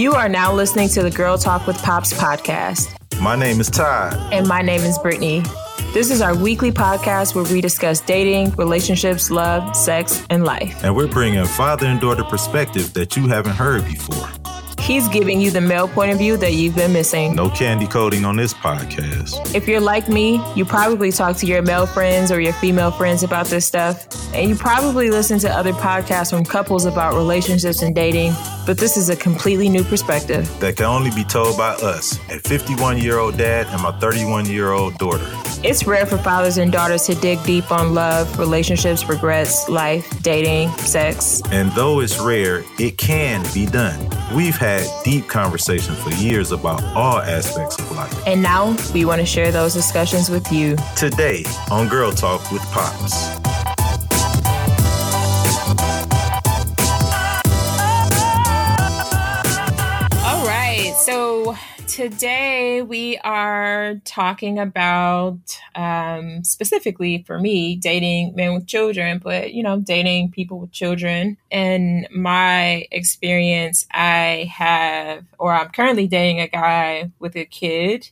You are now listening to the Girl Talk with Pops podcast. My name is Todd. And my name is Brittany. This is our weekly podcast where we discuss dating, relationships, love, sex, and life. And we're bringing a father and daughter perspective that you haven't heard before. He's giving you the male point of view that you've been missing. No candy coating on this podcast. If you're like me, you probably talk to your male friends or your female friends about this stuff, and you probably listen to other podcasts from couples about relationships and dating, but this is a completely new perspective that can only be told by us, a 51 year old dad and my 31 year old daughter. It's rare for fathers and daughters to dig deep on love, relationships, regrets, life, dating, sex. And though it's rare, it can be done. We've had deep conversations for years about all aspects of life. And now we want to share those discussions with you. Today on Girl Talk with Pops. Today we are talking about um, specifically for me dating men with children but you know dating people with children. In my experience i have or i'm currently dating a guy with a kid.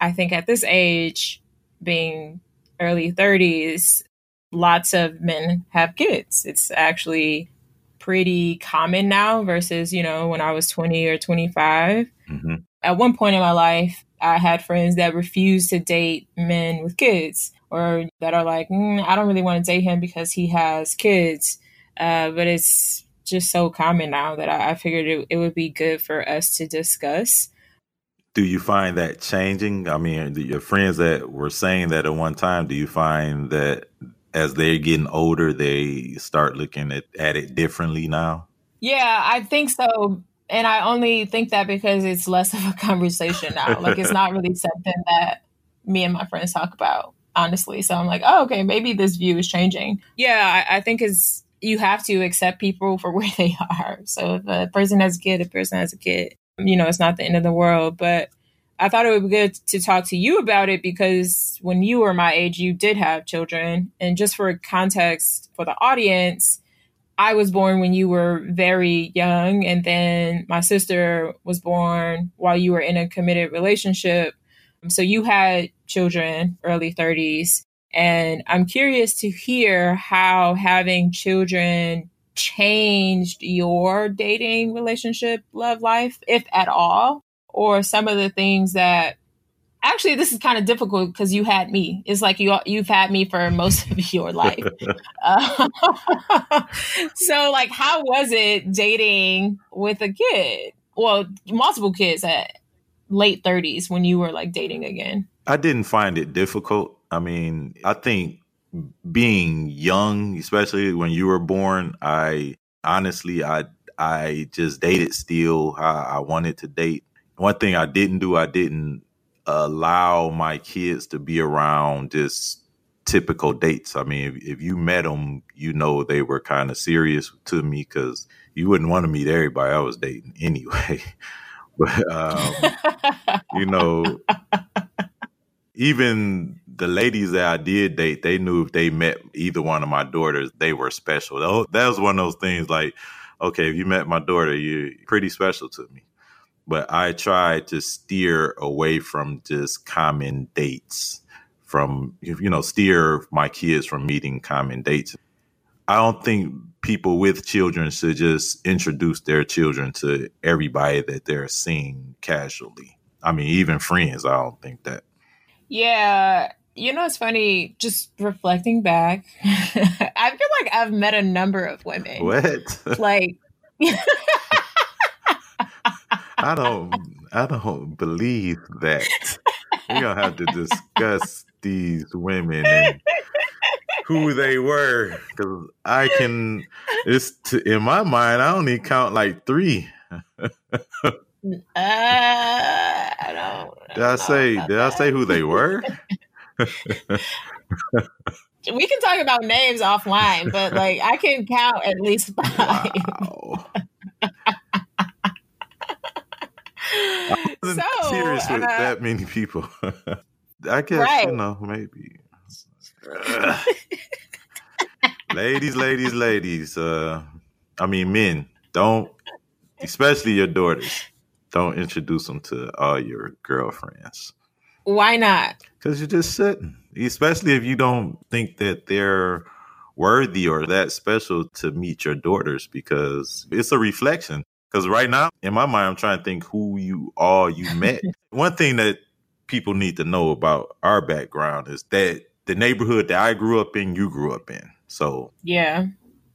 I think at this age being early 30s lots of men have kids. It's actually pretty common now versus you know when i was 20 or 25 mm-hmm at one point in my life, I had friends that refused to date men with kids or that are like, mm, I don't really want to date him because he has kids. Uh, but it's just so common now that I, I figured it, it, would be good for us to discuss. Do you find that changing? I mean, your friends that were saying that at one time, do you find that as they're getting older, they start looking at, at it differently now? Yeah, I think so and I only think that because it's less of a conversation now. like it's not really something that me and my friends talk about, honestly. So I'm like, oh, okay, maybe this view is changing. Yeah, I, I think it's you have to accept people for where they are. So if a person has a kid, a person has a kid. You know, it's not the end of the world. But I thought it would be good to talk to you about it because when you were my age, you did have children. And just for context for the audience, I was born when you were very young, and then my sister was born while you were in a committed relationship. Um, so you had children, early 30s. And I'm curious to hear how having children changed your dating relationship, love life, if at all, or some of the things that actually this is kind of difficult because you had me. It's like you you've had me for most of your life. Uh, so like how was it dating with a kid? Well multiple kids at late 30s when you were like dating again. I didn't find it difficult. I mean i think being young especially when you were born i honestly i i just dated still how i wanted to date. One thing i didn't do i didn't allow my kids to be around just typical dates. I mean, if, if you met them, you know they were kind of serious to me because you wouldn't want to meet everybody I was dating anyway. but um, you know, even the ladies that I did date, they knew if they met either one of my daughters, they were special. That was one of those things like, okay, if you met my daughter, you're pretty special to me but I try to steer away from just common dates, from, you know, steer my kids from meeting common dates. I don't think people with children should just introduce their children to everybody that they're seeing casually. I mean, even friends, I don't think that. Yeah. You know, it's funny, just reflecting back, I feel like I've met a number of women. What? Like, I don't I don't believe that. We're gonna have to discuss these women and who they were because I can. It's to, in my mind. I only count like three. uh, I don't. Did I say? Did that. I say who they were? we can talk about names offline, but like I can count at least five. Wow. Wasn't so, serious with uh, that many people. I guess right. you know maybe. ladies, ladies, ladies. Uh, I mean, men don't, especially your daughters. don't introduce them to all your girlfriends. Why not? Because you're just sitting, especially if you don't think that they're worthy or that special to meet your daughters, because it's a reflection. Because right now, in my mind, I'm trying to think who you all you met. One thing that people need to know about our background is that the neighborhood that I grew up in, you grew up in. So yeah,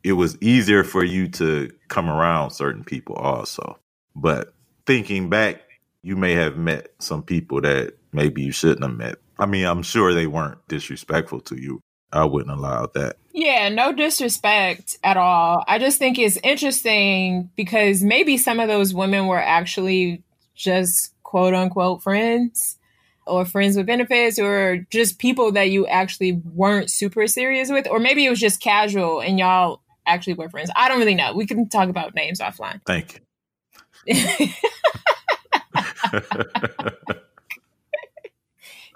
it was easier for you to come around certain people also. But thinking back, you may have met some people that maybe you shouldn't have met. I mean, I'm sure they weren't disrespectful to you. I wouldn't allow that. Yeah, no disrespect at all. I just think it's interesting because maybe some of those women were actually just quote unquote friends or friends with benefits or just people that you actually weren't super serious with or maybe it was just casual and y'all actually were friends. I don't really know. We can talk about names offline. Thank you.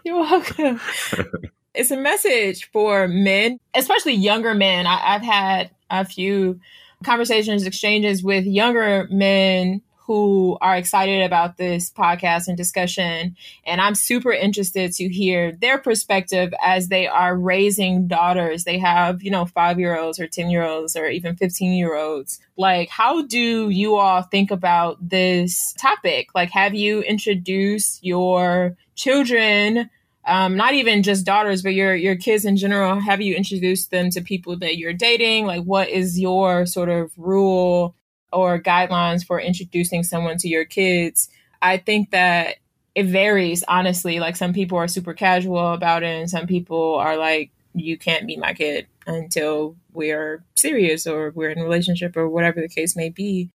You're welcome it's a message for men especially younger men I, i've had a few conversations exchanges with younger men who are excited about this podcast and discussion. And I'm super interested to hear their perspective as they are raising daughters. They have, you know, five year olds or 10 year olds or even 15 year olds. Like, how do you all think about this topic? Like, have you introduced your children? Um, not even just daughters, but your your kids in general. Have you introduced them to people that you're dating? Like, what is your sort of rule or guidelines for introducing someone to your kids, I think that it varies, honestly. Like some people are super casual about it, and some people are like, you can't be my kid until we're serious or we're in a relationship or whatever the case may be.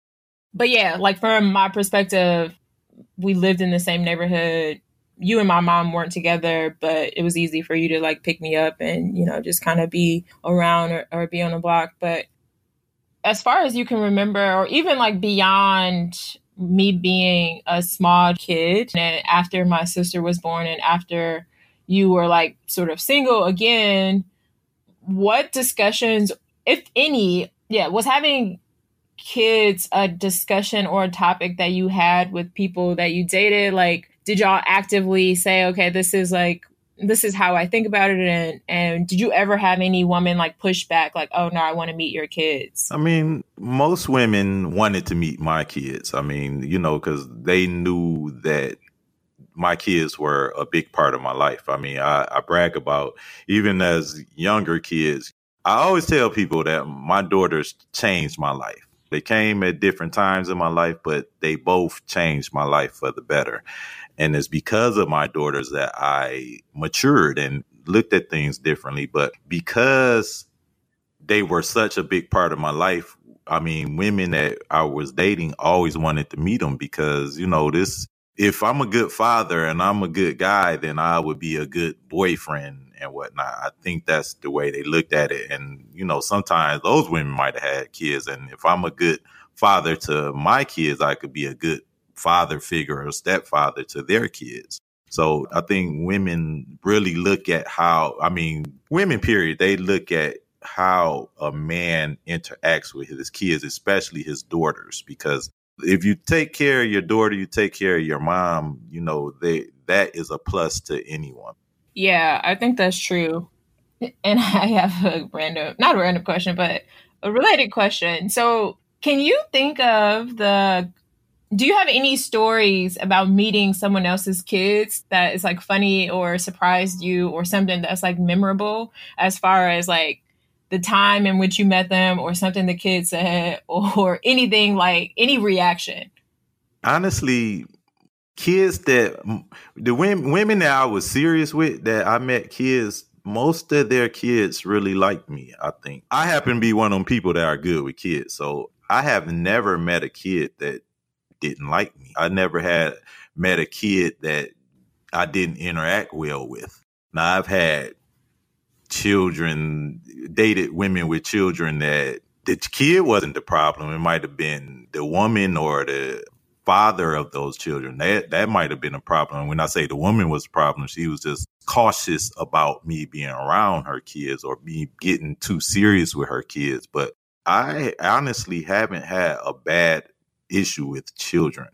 But yeah, like from my perspective, we lived in the same neighborhood. You and my mom weren't together, but it was easy for you to like pick me up and, you know, just kind of be around or, or be on the block. But as far as you can remember, or even like beyond me being a small kid, and after my sister was born, and after you were like sort of single again, what discussions, if any, yeah, was having kids a discussion or a topic that you had with people that you dated? Like, did y'all actively say, okay, this is like this is how I think about it. And, and did you ever have any woman like push back, like, oh no, I want to meet your kids? I mean, most women wanted to meet my kids. I mean, you know, because they knew that my kids were a big part of my life. I mean, I, I brag about even as younger kids. I always tell people that my daughters changed my life. They came at different times in my life, but they both changed my life for the better. And it's because of my daughters that I matured and looked at things differently. But because they were such a big part of my life, I mean, women that I was dating always wanted to meet them because, you know, this, if I'm a good father and I'm a good guy, then I would be a good boyfriend and whatnot. I think that's the way they looked at it. And, you know, sometimes those women might have had kids. And if I'm a good father to my kids, I could be a good father figure or stepfather to their kids. So I think women really look at how, I mean, women, period, they look at how a man interacts with his kids, especially his daughters, because if you take care of your daughter, you take care of your mom, you know, they that is a plus to anyone. Yeah, I think that's true. And I have a random, not a random question, but a related question. So, can you think of the do you have any stories about meeting someone else's kids that is like funny or surprised you or something that's like memorable as far as like the time in which you met them or something the kids said or anything like any reaction? Honestly, kids that the women, women that I was serious with that I met kids most of their kids really liked me, I think. I happen to be one of them people that are good with kids. So I have never met a kid that didn't like me. I never had met a kid that I didn't interact well with. Now I've had children, dated women with children that the kid wasn't the problem. It might have been the woman or the father of those children. That that might have been a problem. When I say the woman was a problem, she was just cautious about me being around her kids or me getting too serious with her kids. But I honestly haven't had a bad issue with children.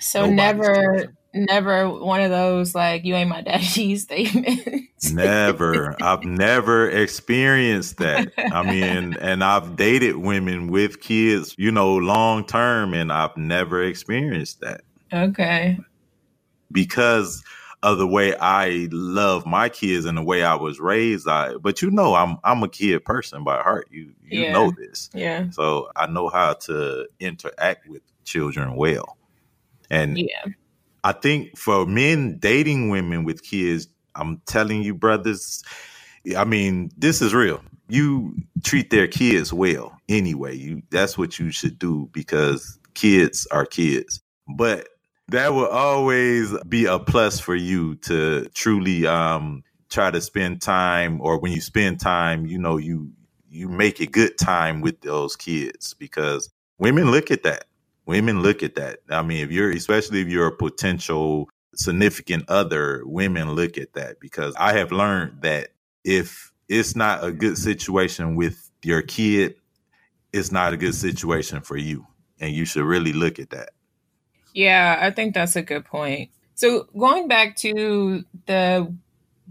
So never never one of those like you ain't my daddy statements. never. I've never experienced that. I mean, and I've dated women with kids, you know, long term and I've never experienced that. Okay. Because of the way I love my kids and the way I was raised. I but you know I'm I'm a kid person by heart. You you Yeah. know this. Yeah. So I know how to interact with children well. And Yeah. I think for men dating women with kids, I'm telling you, brothers, I mean, this is real. You treat their kids well anyway. You that's what you should do because kids are kids. But that will always be a plus for you to truly um try to spend time or when you spend time, you know, you you make a good time with those kids because women look at that women look at that. I mean, if you're, especially if you're a potential significant other, women look at that because I have learned that if it's not a good situation with your kid, it's not a good situation for you. And you should really look at that. Yeah, I think that's a good point. So going back to the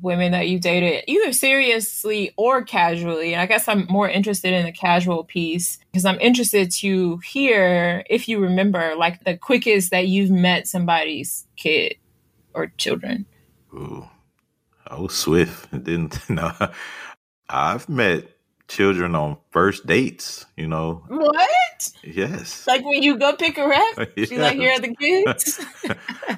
women that you dated, either seriously or casually, and I guess I'm more interested in the casual piece because I'm interested to hear if you remember like the quickest that you've met somebody's kid or children. Ooh, I was swift. Didn't, no. I've met children on first dates, you know. What? Yes. Like when you go pick her up, she like here are the kids.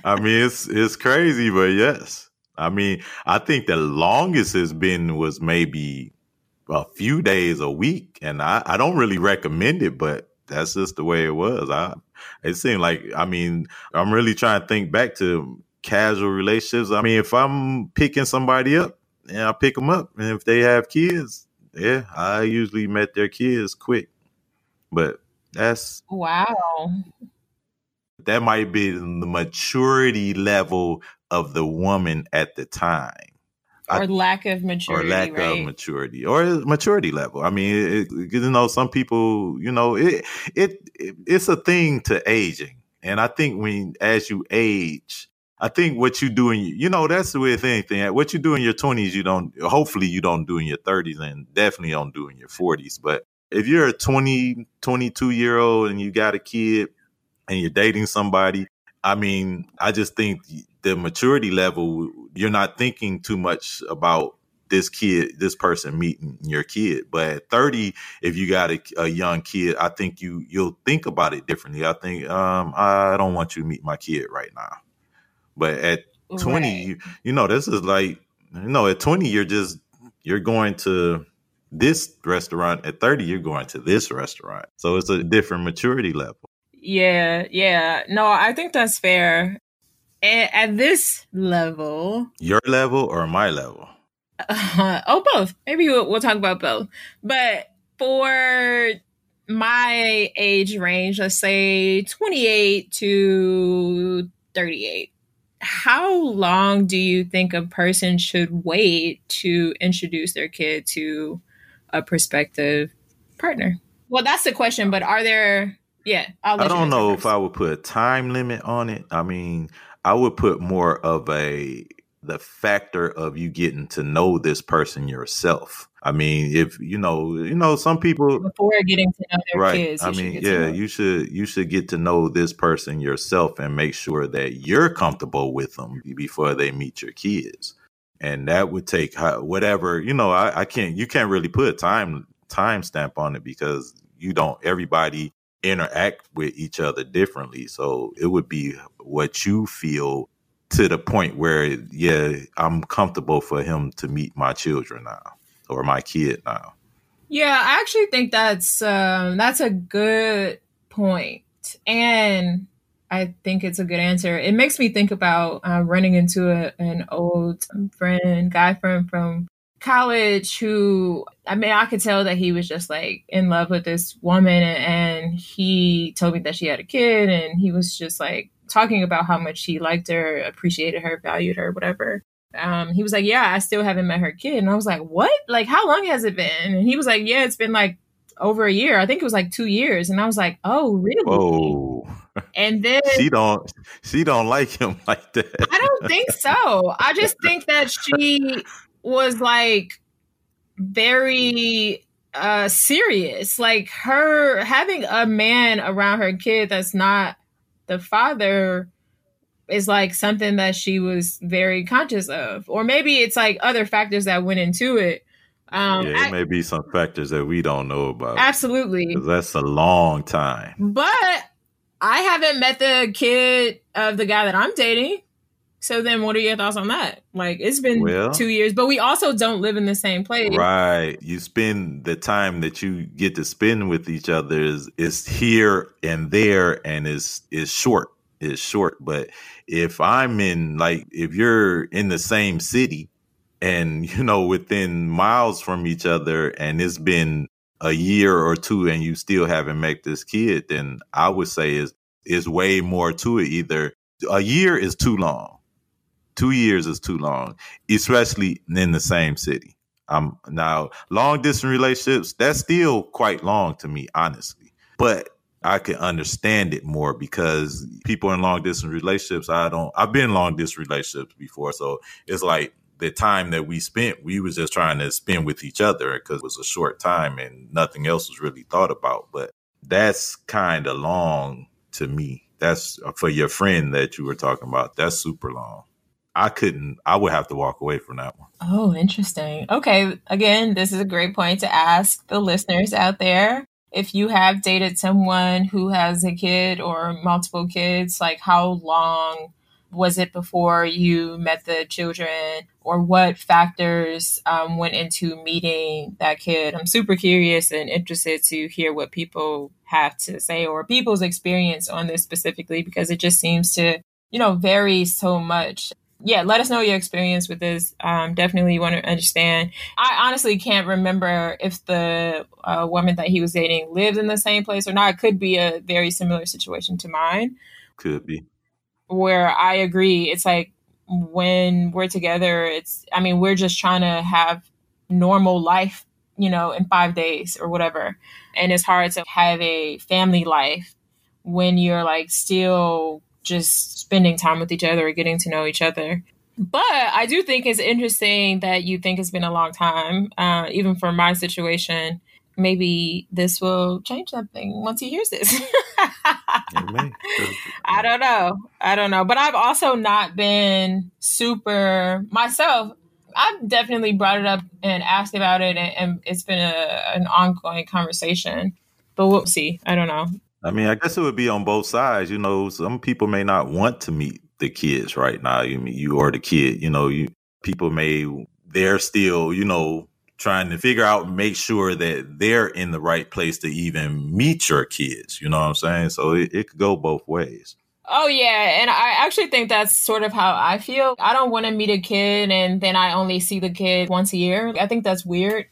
I mean, it's it's crazy, but yes. I mean, I think the longest it's been was maybe a few days a week, and I I don't really recommend it, but that's just the way it was. I it seemed like I mean, I'm really trying to think back to casual relationships. I mean, if I'm picking somebody up, yeah, I pick them up, and if they have kids, yeah, I usually met their kids quick. But that's wow. that might be the maturity level of the woman at the time Or I- lack of maturity, or lack right? of maturity or maturity level i mean it, it- you know some people you know it, it it it's a thing to aging and i think when as you age I think what you do in you know that's with anything. What you do in your twenties, you don't. Hopefully, you don't do in your thirties, and definitely don't do in your forties. But if you're a 20, 22 year old and you got a kid and you're dating somebody, I mean, I just think the maturity level, you're not thinking too much about this kid, this person meeting your kid. But at 30, if you got a, a young kid, I think you you'll think about it differently. I think um, I don't want you to meet my kid right now. But at 20, Right. you, you know, this is like, you know, at 20, you're just, you're going to this restaurant. At 30, you're going to this restaurant. So it's a different maturity level. Yeah, yeah. No, I think that's fair. A- At this level, Your level or my level? oh, both. Maybe we'll, we'll talk about both. But for my age range, let's say 28 to 38, how long do you think a person should wait to introduce their kid to a prospective partner? Well, that's the question, but are there, yeah, I don't know first. if I would put a time limit on it. I mean, I would put more of a the factor of you getting to know this person yourself. I mean, if you know, you know, some people before getting to know their right. kids. I mean, yeah, you should you should get to know this person yourself and make sure that you're comfortable with them before they meet your kids. And that would take whatever you know. I, I can't. You can't really put a time time stamp on it because you don't. Everybody interact with each other differently. So it would be what you feel to the point where, yeah, I'm comfortable for him to meet my children now or my kid now. Yeah, I actually think that's um, that's a good point, and I think it's a good answer. It makes me think about uh, running into a, an old friend, guy friend from college, who I mean, I could tell that he was just like in love with this woman, and he told me that she had a kid, and he was just like talking about how much he liked her, appreciated her, valued her, whatever um, he was like, Yeah, I still haven't met her kid. And I was like, What? Like, how long has it been? And he was like, Yeah, it's been like over a year. I think it was like two years. And I was like, Oh, really? Oh, and then she don't she don't like him like that. I don't think so. I just think that she was like very uh serious. Like her having a man around her kid that's not the father is like something that she was very conscious of. Or maybe it's like other factors that went into it. Um, yeah, it I, may be some factors that we don't know about. Absolutely. That's a long time. But I haven't met the kid of the guy that I'm dating. So then what are your thoughts on that? Like it's been well, two years, but we also don't live in the same place. Right. You spend the time that you get to spend with each other is is here and there and is is short. Is short. But if I'm in like if you're in the same city and you know within miles from each other and it's been a year or two and you still haven't met this kid, then I would say is is way more to it. Either a year is too long Two years is too long, especially in the same city. Um, now long distance relationships that's still quite long to me, honestly. But I can understand it more because people in long distance relationships, I don't. I've been long distance relationships before, so it's like the time that we spent, we was just trying to spend with each other because it was a short time and nothing else was really thought about. But that's kind of long to me. That's for your friend that you were talking about. That's super long. I couldn't. I would have to walk away from that one. Oh, interesting. Okay, again, this is a great point to ask the listeners out there. If you have dated someone who has a kid or multiple kids, like how long was it before you met the children, or what factors um, went into meeting that kid? I'm super curious and interested to hear what people have to say or people's experience on this specifically because it just seems to you know vary so much yeah, let us know your experience with this. Um, definitely want to understand. I honestly can't remember if the uh, woman that he was dating lived in the same place or not. It could be a very similar situation to mine. Could be. Where I agree. It's like when we're together, it's, I mean, we're just trying to have normal life, you know, in five days or whatever. And it's hard to have a family life when you're like still just spending time with each other or getting to know each other. But I do think it's interesting that you think it's been a long time, uh, even for my situation. Maybe this will change something once he hears this. I don't know. I don't know. But I've also not been super myself. I've definitely brought it up and asked about it, and, and it's been a, an ongoing conversation. But we'll see. I don't know. I mean, I guess it would be on both sides. You know, some people may not want to meet the kids right now. You you or the kid. You know, you people may they're still you know trying to figure out and make sure that they're in the right place to even meet your kids. You know what I'm saying? So it, it could go both ways. Oh yeah, and I actually think that's sort of how I feel. I don't want to meet a kid and then I only see the kid once a year. I think that's weird.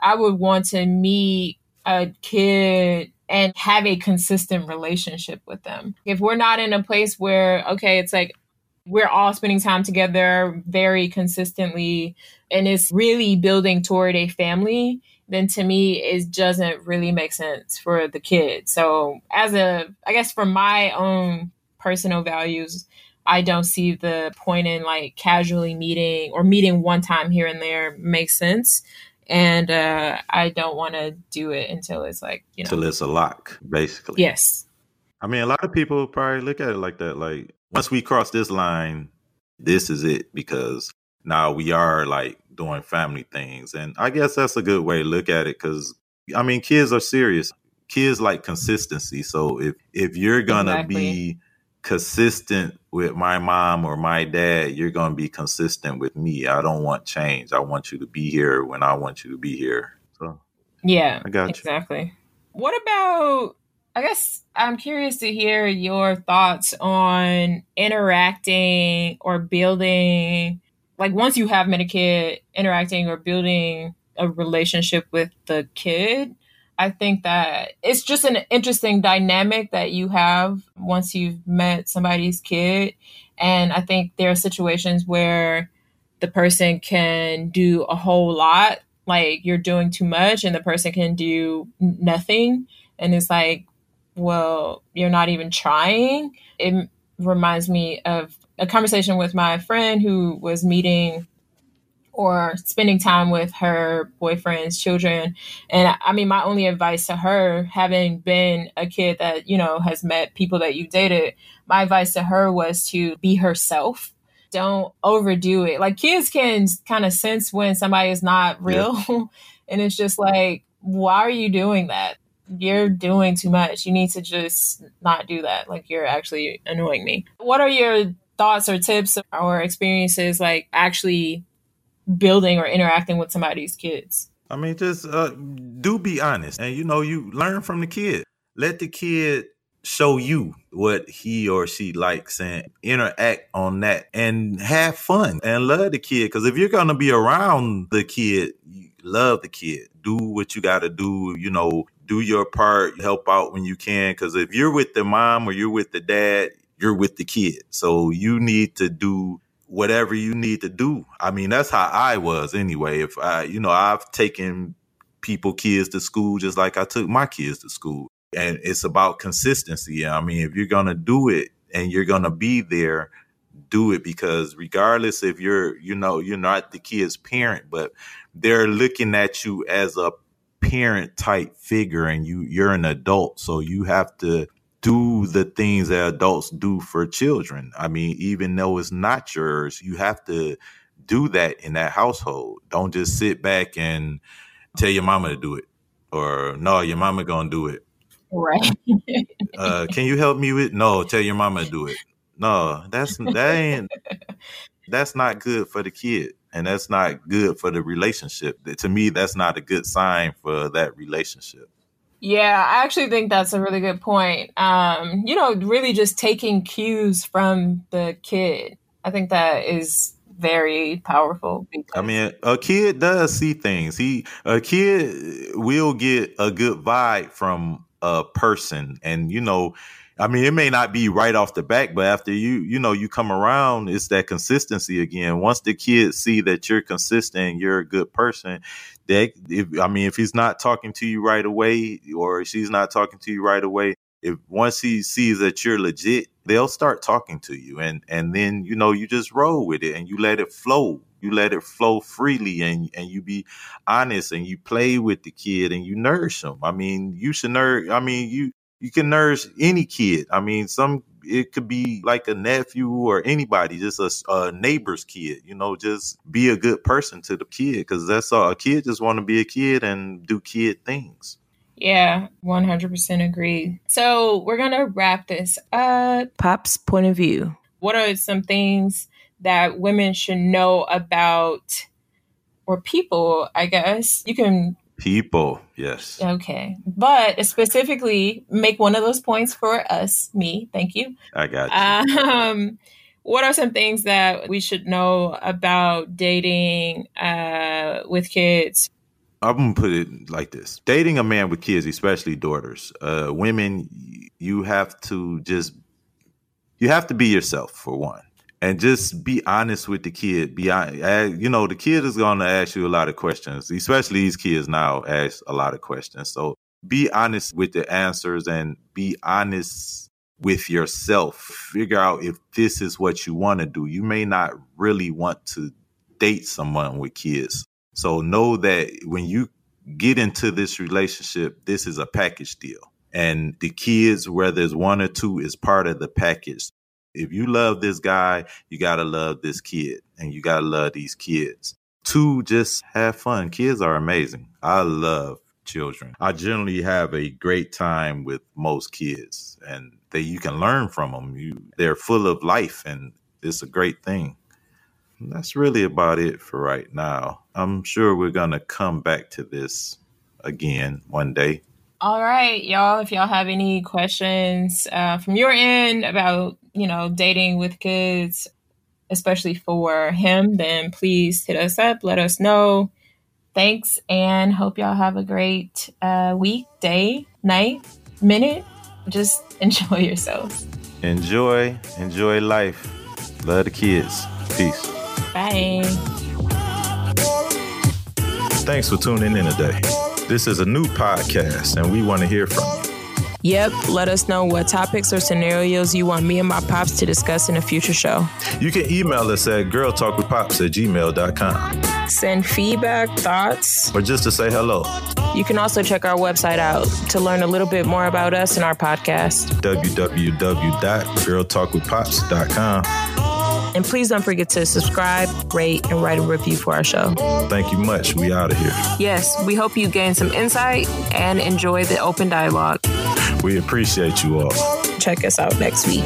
I would want to meet a kid and have a consistent relationship with them. If we're not in a place where, okay, it's like we're all spending time together very consistently and it's really building toward a family, then to me, it doesn't really make sense for the kid. So, as a, I guess for my own personal values, I don't see the point in like casually meeting or meeting one time here and there makes sense and uh, I don't want to do it until it's like you know, until it's a lock, basically. Yes. I mean, a lot of people probably look at it like that. Like once we cross this line, this is it because now we are like doing family things, and I guess that's a good way to look at it because I mean, kids are serious. Kids like consistency. So if if you're gonna exactly. be consistent with my mom or my dad, you're going to be consistent with me. I don't want change. I want you to be here when I want you to be here. So, yeah, I got you. exactly. you. What about? I guess I'm curious to hear your thoughts on interacting or building, like once you have met a kid, interacting or building a relationship with the kid I think that it's just an interesting dynamic that you have once you've met somebody's kid. And I think there are situations where the person can do a whole lot, like you're doing too much, and the person can do nothing. And it's like, well, you're not even trying. It reminds me of a conversation with my friend who was meeting or spending time with her boyfriend's children. And I mean, my only advice to her, having been a kid that, you know, has met people that you dated, my advice to her was to be herself. Don't overdo it. Like kids can kind of sense when somebody is not real. Yeah. and it's just like, why are you doing that? You're doing too much. You need to just not do that. Like you're actually annoying me. What are your thoughts or tips or experiences like actually building or interacting with somebody's kids? I mean, just uh, do be honest, and you know, you learn from the kid. Let the kid show you what he or she likes and interact on that and have fun and love the kid. Because if you're gonna be around the kid, love the kid. Do what you got to do. You know, do your part. Help out when you can. Because if you're with the mom or you're with the dad, you're with the kid. So you need to do whatever you need to do. I mean, that's how I was anyway. If I, you know, I've taken people, kids to school just like I took my kids to school. And it's about consistency. I mean, if you're going to do it and you're going to be there, do it because regardless if you're, you know, you're not the kid's parent, but they're looking at you as a parent type figure and you you're an adult so you have to do the things that adults do for children. I mean, even though it's not yours, you have to do that in that household. Don't just sit back and tell your mama to do it, or no, your mama gonna do it. Right. uh, can you help me with? No, tell your mama to do it. No, that's that ain't. That's not good for the kid, and that's not good for the relationship. To me, that's not a good sign for that relationship. Yeah, I actually think that's a really good point. Um, you know, really just taking cues from the kid. I think that is very powerful. I mean, a kid does see things. He a kid will get a good vibe from a person, and you know, I mean, it may not be right off the back, but after you, you know, you come around, it's that consistency again. Once the kids see that you're consistent, you're a good person, they, if, I mean, if he's not talking to you right away or she's not talking to you right away, if once he sees that you're legit, they'll start talking to you. And, and then, you know, you just roll with it and you let it flow. You let it flow freely and, and you be honest and you play with the kid and you nourish them. I mean, you should nourish, I mean, you, you can nourish any kid. I mean, some it could be like a nephew or anybody, just a, a neighbor's kid. You know, just be a good person to the kid because that's all. A kid just want to be a kid and do kid things. Yeah, 100% agree. So we're going to wrap this up. Pop's point of view. What are some things that women should know about, or people, I guess? You can People, yes. Okay. But specifically, make one of those points for us, me. Thank you. I got you. Um, what are some things that we should know about dating uh, with kids? I'm gonna put it like this: dating a man with kids, especially daughters, uh, women, you have to just you have to be yourself for one and just be honest with the kid. Be you know, the kid is going to ask you a lot of questions, especially these kids now ask a lot of questions. So be honest with the answers and be honest with yourself. Figure out if this is what you want to do. You may not really want to date someone with kids. So know that when you get into this relationship, this is a package deal. And the kids, whether it's one or two, is part of the package if you love this guy, you gotta love this kid, and you gotta love these kids. Two, just have fun. Kids are amazing. I love children. I generally have a great time with most kids, and they you can learn from them. You they're full of life, and it's a great thing. And that's really about it for right now. I'm sure we're gonna come back to this again one day. All right, y'all. If y'all have any questions uh, from your end about, you know, dating with kids, especially for him, then please hit us up. Let us know. Thanks, and hope y'all have a great uh, week, day, night, minute. Just enjoy yourselves. Enjoy, enjoy life. Love the kids. Peace. Bye. Thanks for tuning in today. This is a new podcast, and we want to hear from you. Yep, let us know what topics or scenarios you want me and my pops to discuss in a future show. You can email us at girltalkwithpops at gmail.com. Send feedback, thoughts, or just to say hello. You can also check our website out to learn a little bit more about us and our podcast. www.girltalkwithpops.com. And please don't forget to subscribe, rate, and write a review for our show. Thank you much. We out of here. Yes, we hope you gain some insight and enjoy the open dialogue. We appreciate you all. Check us out next week.